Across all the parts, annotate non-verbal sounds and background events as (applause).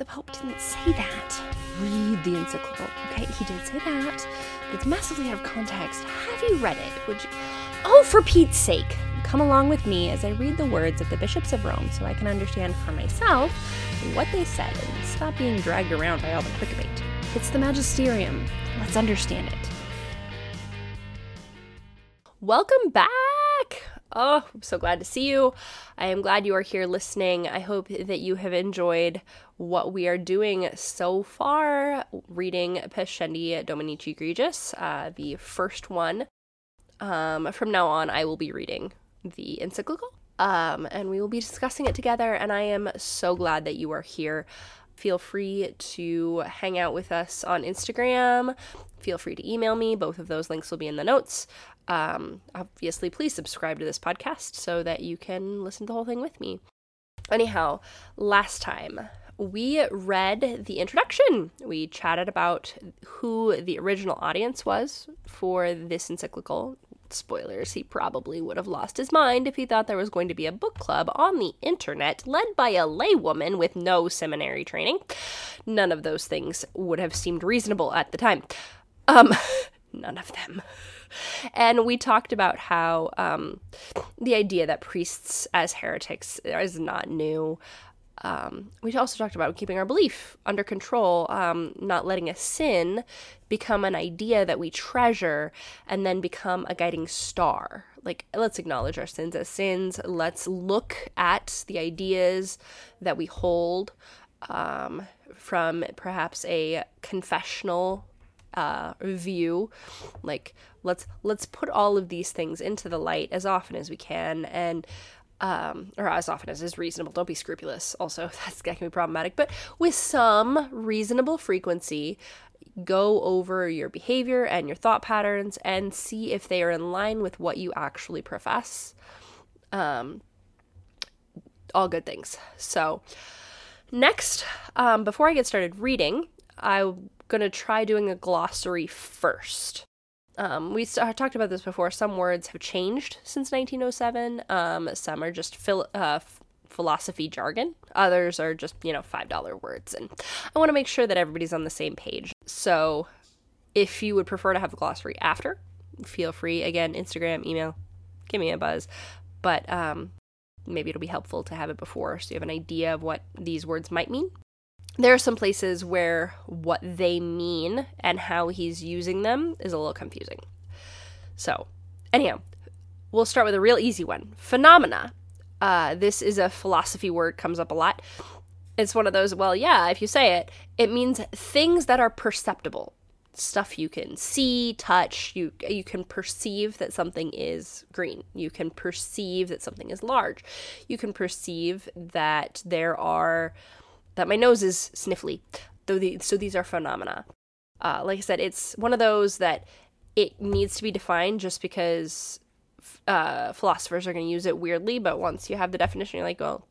the Pope didn't say that. Read the encyclical. Okay, he did say that, it's massively out of context. Have you read it? Would you? Oh, for Pete's sake, come along with me as I read the words of the bishops of Rome so I can understand for myself what they said and stop being dragged around by all the clickbait. It's the magisterium. Let's understand it. Welcome back. Oh, I'm so glad to see you. I am glad you are here listening. I hope that you have enjoyed what we are doing so far, reading Pascendi Dominici Gregis, uh, the first one. Um, from now on, I will be reading the encyclical, um, and we will be discussing it together. And I am so glad that you are here. Feel free to hang out with us on Instagram. Feel free to email me. Both of those links will be in the notes. Um, obviously, please subscribe to this podcast so that you can listen to the whole thing with me. Anyhow, last time we read the introduction. We chatted about who the original audience was for this encyclical. Spoilers, he probably would have lost his mind if he thought there was going to be a book club on the internet led by a laywoman with no seminary training. None of those things would have seemed reasonable at the time. Um, (laughs) none of them. And we talked about how um, the idea that priests as heretics is not new. Um, we also talked about keeping our belief under control, um, not letting a sin become an idea that we treasure and then become a guiding star. Like, let's acknowledge our sins as sins. Let's look at the ideas that we hold um, from perhaps a confessional uh, view. Like, let's let's put all of these things into the light as often as we can and um, or as often as is reasonable. Don't be scrupulous. Also, (laughs) that's that can be problematic. But with some reasonable frequency, go over your behavior and your thought patterns and see if they are in line with what you actually profess. Um, all good things. So, next, um, before I get started reading, I'm gonna try doing a glossary first. Um, we st- talked about this before. Some words have changed since 1907. Um, some are just phil- uh, f- philosophy jargon. Others are just, you know, $5 words. And I want to make sure that everybody's on the same page. So if you would prefer to have the glossary after, feel free. Again, Instagram, email, give me a buzz. But um, maybe it'll be helpful to have it before so you have an idea of what these words might mean there are some places where what they mean and how he's using them is a little confusing. So, anyhow, we'll start with a real easy one phenomena. Uh, this is a philosophy word, comes up a lot. It's one of those, well, yeah, if you say it, it means things that are perceptible. Stuff you can see, touch, you you can perceive that something is green. You can perceive that something is large. You can perceive that there are that my nose is sniffly. Though the, so these are phenomena. Uh, like I said, it's one of those that it needs to be defined just because uh, philosophers are going to use it weirdly. But once you have the definition, you're like, well,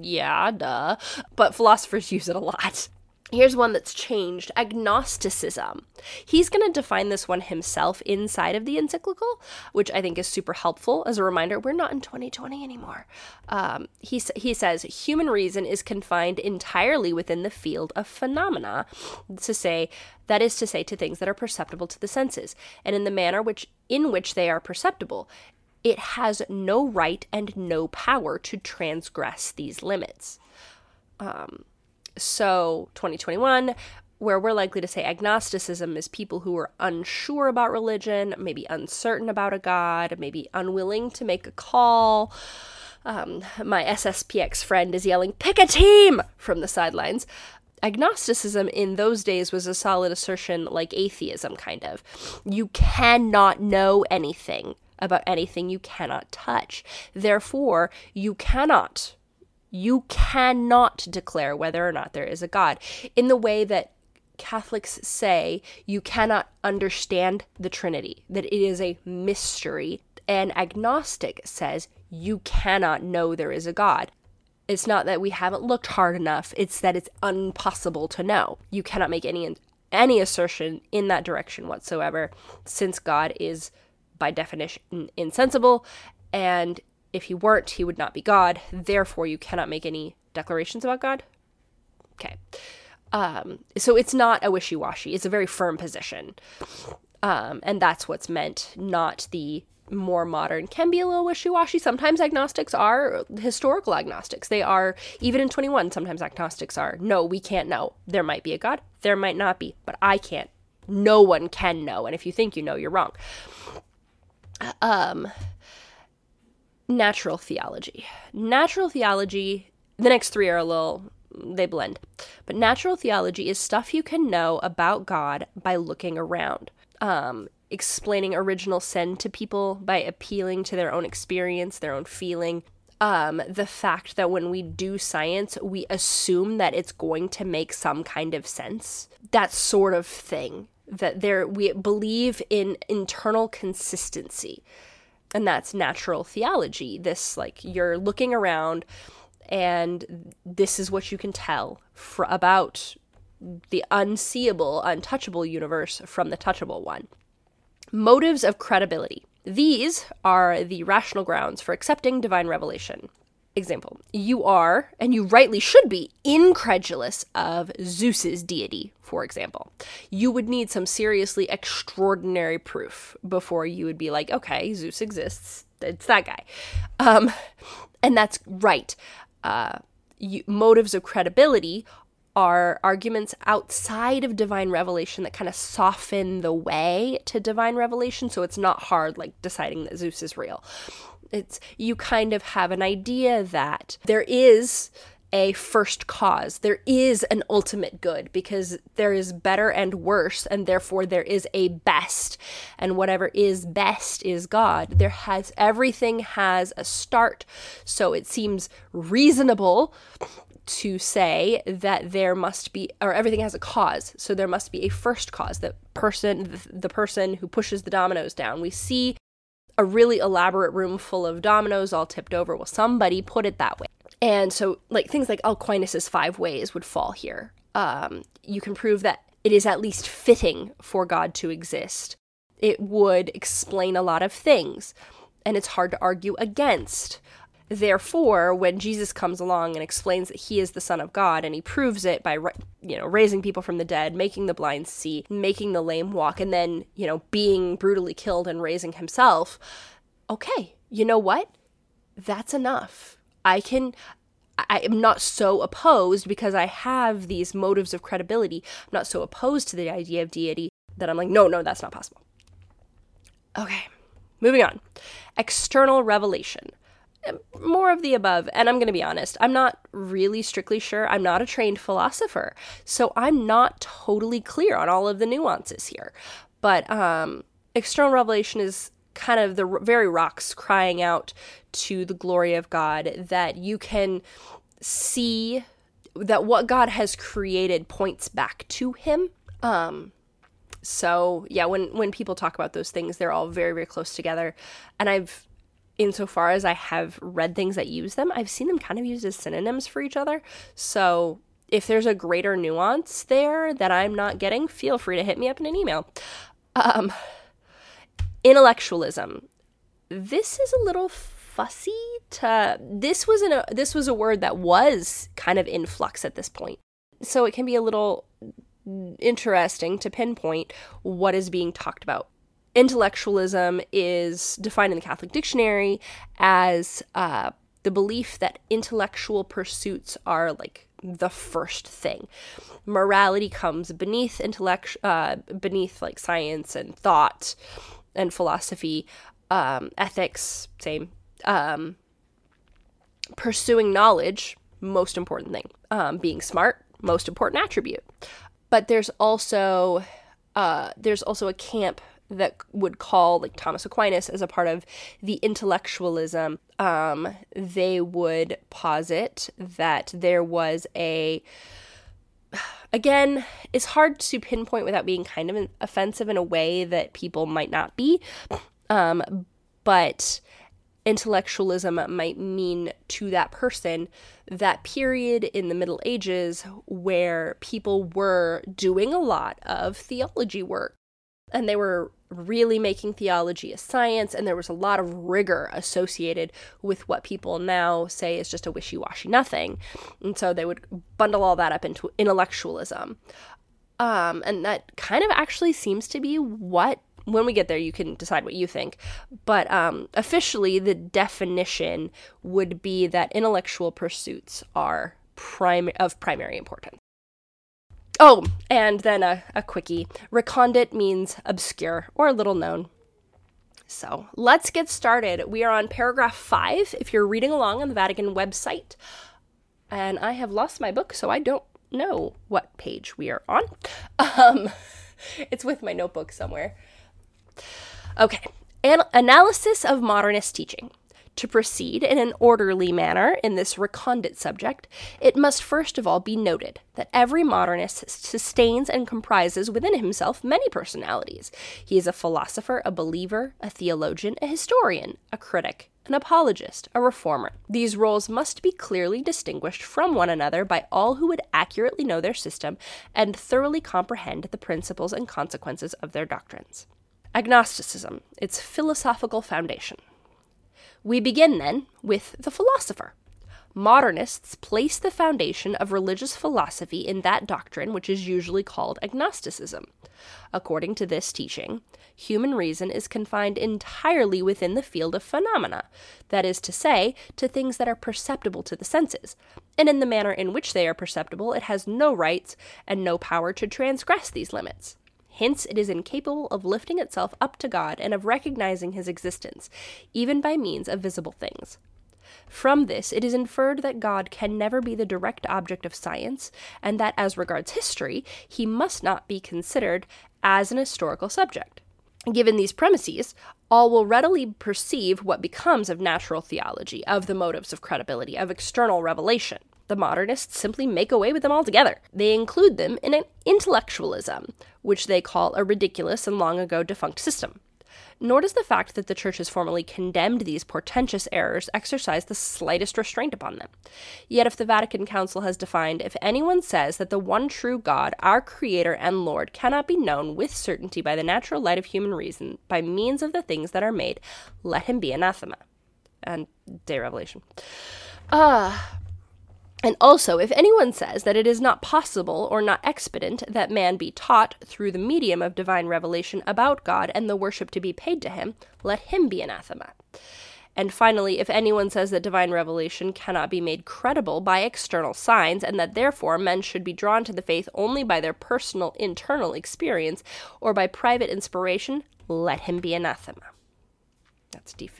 yeah, duh. But philosophers (laughs) use it a lot. Here's one that's changed agnosticism. He's going to define this one himself inside of the encyclical, which I think is super helpful as a reminder we're not in 2020 anymore. Um, he, he says human reason is confined entirely within the field of phenomena, to say, that is to say, to things that are perceptible to the senses, and in the manner which in which they are perceptible. It has no right and no power to transgress these limits. Um, so, 2021, where we're likely to say agnosticism is people who are unsure about religion, maybe uncertain about a God, maybe unwilling to make a call. Um, my SSPX friend is yelling, pick a team from the sidelines. Agnosticism in those days was a solid assertion like atheism, kind of. You cannot know anything about anything you cannot touch. Therefore, you cannot you cannot declare whether or not there is a God in the way that Catholics say you cannot understand the Trinity, that it is a mystery. An agnostic says you cannot know there is a God. It's not that we haven't looked hard enough, it's that it's impossible to know. You cannot make any any assertion in that direction whatsoever since God is by definition insensible and if he weren't, he would not be God. Therefore, you cannot make any declarations about God. Okay. Um, so it's not a wishy washy, it's a very firm position. Um, and that's what's meant, not the more modern can be a little wishy-washy sometimes agnostics are historical agnostics they are even in 21 sometimes agnostics are no we can't know there might be a god there might not be but i can't no one can know and if you think you know you're wrong um natural theology natural theology the next three are a little they blend but natural theology is stuff you can know about god by looking around um explaining original sin to people by appealing to their own experience, their own feeling. Um, the fact that when we do science, we assume that it's going to make some kind of sense. That sort of thing. That there we believe in internal consistency. And that's natural theology. This like you're looking around and this is what you can tell for, about the unseeable, untouchable universe from the touchable one. Motives of credibility. These are the rational grounds for accepting divine revelation. Example, you are, and you rightly should be, incredulous of Zeus's deity, for example. You would need some seriously extraordinary proof before you would be like, okay, Zeus exists. It's that guy. Um, and that's right. Uh, you, motives of credibility are arguments outside of divine revelation that kind of soften the way to divine revelation so it's not hard like deciding that Zeus is real. It's you kind of have an idea that there is a first cause. There is an ultimate good because there is better and worse, and therefore there is a best. And whatever is best is God. There has everything has a start. So it seems reasonable to say that there must be or everything has a cause so there must be a first cause the person the person who pushes the dominoes down we see a really elaborate room full of dominoes all tipped over. Well somebody put it that way. And so like things like Aquinas's five ways would fall here. Um, you can prove that it is at least fitting for god to exist. It would explain a lot of things and it's hard to argue against Therefore, when Jesus comes along and explains that he is the Son of God, and he proves it by, you know, raising people from the dead, making the blind see, making the lame walk, and then, you know, being brutally killed and raising himself, okay, you know what? That's enough. I can, I am not so opposed because I have these motives of credibility. I'm not so opposed to the idea of deity that I'm like, no, no, that's not possible. Okay, moving on. External revelation more of the above. And I'm going to be honest, I'm not really strictly sure. I'm not a trained philosopher. So I'm not totally clear on all of the nuances here. But um, external revelation is kind of the very rocks crying out to the glory of God that you can see that what God has created points back to him. Um, so yeah, when when people talk about those things, they're all very very close together, and I've insofar as I have read things that use them, I've seen them kind of used as synonyms for each other. So if there's a greater nuance there that I'm not getting, feel free to hit me up in an email. Um, intellectualism. This is a little fussy to this was a this was a word that was kind of in flux at this point. So it can be a little interesting to pinpoint what is being talked about intellectualism is defined in the Catholic dictionary as uh, the belief that intellectual pursuits are like the first thing. Morality comes beneath intellect, uh, beneath like science and thought and philosophy, um, ethics, same. Um, pursuing knowledge, most important thing. Um, being smart, most important attribute. But there's also uh, there's also a camp that would call like Thomas Aquinas as a part of the intellectualism, um, they would posit that there was a again, it's hard to pinpoint without being kind of offensive in a way that people might not be. Um, but intellectualism might mean to that person that period in the Middle Ages where people were doing a lot of theology work and they were really making theology a science, and there was a lot of rigor associated with what people now say is just a wishy washy nothing. And so they would bundle all that up into intellectualism. Um, and that kind of actually seems to be what when we get there, you can decide what you think. But um, officially, the definition would be that intellectual pursuits are prim- of primary importance. Oh, and then a, a quickie. Recondite means obscure or little known. So let's get started. We are on paragraph five if you're reading along on the Vatican website. And I have lost my book, so I don't know what page we are on. (laughs) Um, it's with my notebook somewhere. Okay, An- analysis of modernist teaching. To proceed in an orderly manner in this recondite subject, it must first of all be noted that every modernist sustains and comprises within himself many personalities. He is a philosopher, a believer, a theologian, a historian, a critic, an apologist, a reformer. These roles must be clearly distinguished from one another by all who would accurately know their system and thoroughly comprehend the principles and consequences of their doctrines. Agnosticism, its philosophical foundation. We begin then with the philosopher. Modernists place the foundation of religious philosophy in that doctrine which is usually called agnosticism. According to this teaching, human reason is confined entirely within the field of phenomena, that is to say, to things that are perceptible to the senses, and in the manner in which they are perceptible, it has no rights and no power to transgress these limits. Hence, it is incapable of lifting itself up to God and of recognizing his existence, even by means of visible things. From this, it is inferred that God can never be the direct object of science, and that as regards history, he must not be considered as an historical subject. Given these premises, all will readily perceive what becomes of natural theology, of the motives of credibility, of external revelation. The modernists simply make away with them altogether. They include them in an intellectualism, which they call a ridiculous and long ago defunct system. Nor does the fact that the Church has formally condemned these portentous errors exercise the slightest restraint upon them. Yet, if the Vatican Council has defined, if anyone says that the one true God, our Creator and Lord, cannot be known with certainty by the natural light of human reason, by means of the things that are made, let him be anathema. And day revelation. Ah, uh, and also, if anyone says that it is not possible or not expedient that man be taught through the medium of divine revelation about God and the worship to be paid to him, let him be anathema. And finally, if anyone says that divine revelation cannot be made credible by external signs, and that therefore men should be drawn to the faith only by their personal internal experience or by private inspiration, let him be anathema. That's de.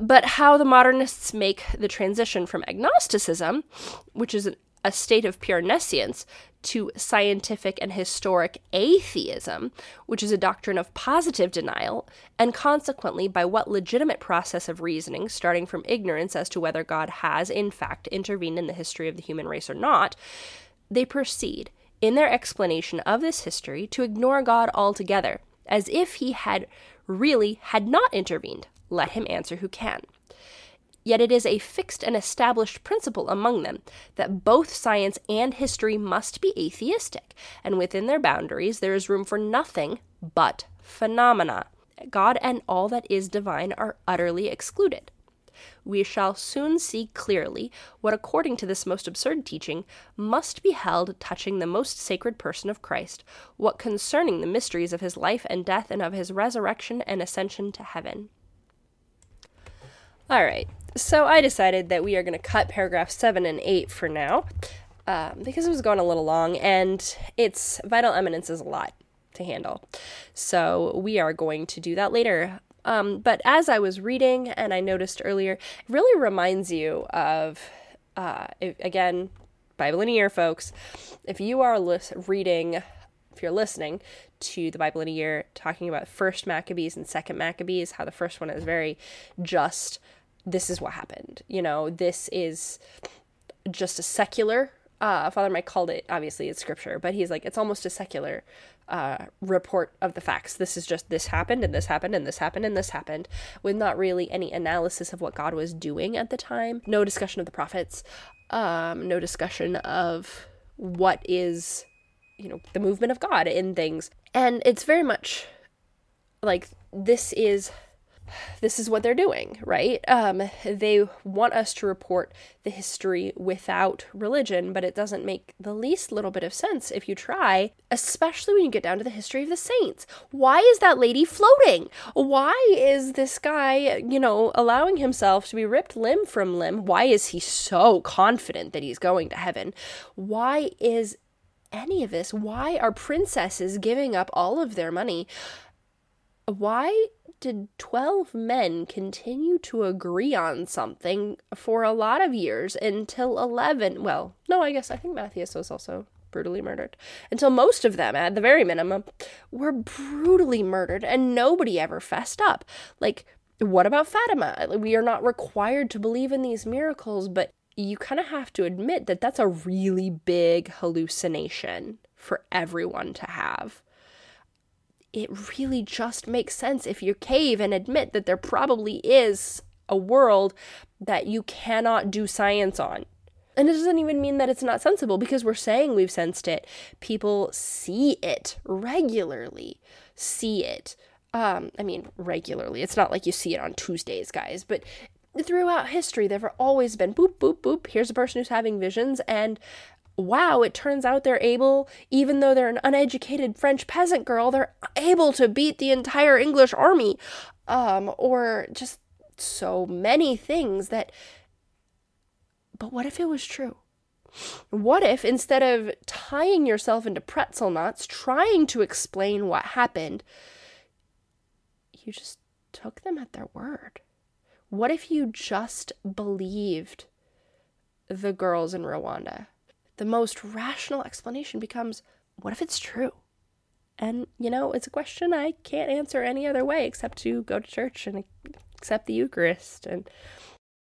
But how the modernists make the transition from agnosticism, which is a state of pure nescience, to scientific and historic atheism, which is a doctrine of positive denial, and consequently by what legitimate process of reasoning, starting from ignorance as to whether God has, in fact, intervened in the history of the human race or not, they proceed, in their explanation of this history, to ignore God altogether, as if he had really had not intervened let him answer who can. Yet it is a fixed and established principle among them that both science and history must be atheistic, and within their boundaries there is room for nothing but phenomena. God and all that is divine are utterly excluded. We shall soon see clearly what, according to this most absurd teaching, must be held touching the most sacred person of Christ, what concerning the mysteries of his life and death and of his resurrection and ascension to heaven. All right. So I decided that we are going to cut paragraph 7 and 8 for now um, because it was going a little long and it's vital immanence is a lot to handle. So we are going to do that later. Um, but as I was reading and I noticed earlier, it really reminds you of, uh, again, Bible in a year, folks. If you are lis- reading, if you're listening to the Bible in a year, talking about first Maccabees and second Maccabees, how the first one is very just this is what happened. You know, this is just a secular. Uh, Father Mike called it, obviously, it's scripture, but he's like, it's almost a secular uh, report of the facts. This is just this happened and this happened and this happened and this happened, with not really any analysis of what God was doing at the time. No discussion of the prophets. Um, no discussion of what is, you know, the movement of God in things. And it's very much like this is this is what they're doing, right? Um, they want us to report the history without religion, but it doesn't make the least little bit of sense if you try, especially when you get down to the history of the saints. Why is that lady floating? Why is this guy, you know, allowing himself to be ripped limb from limb? Why is he so confident that he's going to heaven? Why is any of this? Why are princesses giving up all of their money? Why did 12 men continue to agree on something for a lot of years until 11? Well, no, I guess I think Matthias was also brutally murdered. Until most of them, at the very minimum, were brutally murdered and nobody ever fessed up. Like, what about Fatima? We are not required to believe in these miracles, but you kind of have to admit that that's a really big hallucination for everyone to have it really just makes sense if you cave and admit that there probably is a world that you cannot do science on. And it doesn't even mean that it's not sensible because we're saying we've sensed it. People see it regularly, see it. Um, I mean, regularly. It's not like you see it on Tuesdays, guys, but throughout history, there have always been boop, boop, boop. Here's a person who's having visions, and wow, it turns out they're able, even though they're an uneducated French peasant girl, they're able to beat the entire English army. Um, or just so many things that. But what if it was true? What if instead of tying yourself into pretzel knots, trying to explain what happened, you just took them at their word? What if you just believed the girls in Rwanda? the most rational explanation becomes what if it's true? And, you know, it's a question I can't answer any other way except to go to church and accept the Eucharist and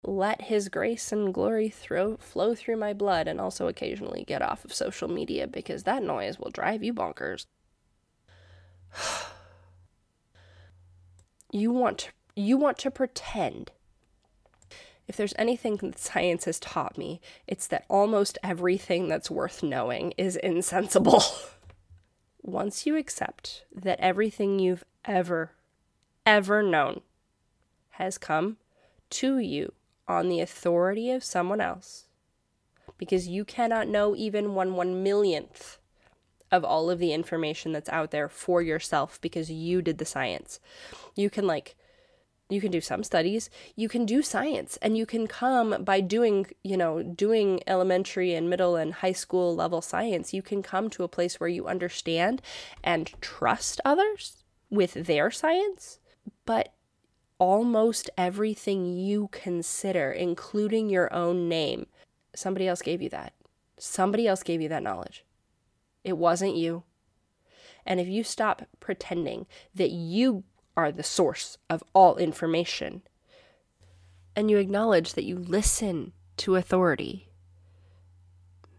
let His grace and glory throw, flow through my blood and also occasionally get off of social media because that noise will drive you bonkers. (sighs) you want to, you want to pretend if there's anything that science has taught me, it's that almost everything that's worth knowing is insensible. (laughs) Once you accept that everything you've ever, ever known has come to you on the authority of someone else, because you cannot know even one one millionth of all of the information that's out there for yourself because you did the science. You can like you can do some studies you can do science and you can come by doing you know doing elementary and middle and high school level science. You can come to a place where you understand and trust others with their science but almost everything you consider including your own name somebody else gave you that. Somebody else gave you that knowledge. It wasn't you. And if you stop pretending that you are the source of all information, and you acknowledge that you listen to authority,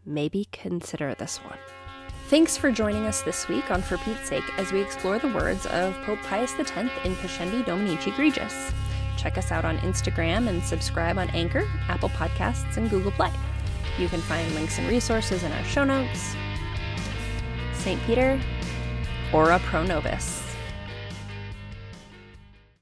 maybe consider this one. Thanks for joining us this week on For Pete's Sake as we explore the words of Pope Pius X in Pascendi Dominici Gregis. Check us out on Instagram and subscribe on Anchor, Apple Podcasts, and Google Play. You can find links and resources in our show notes. St. Peter, ora pro nobis.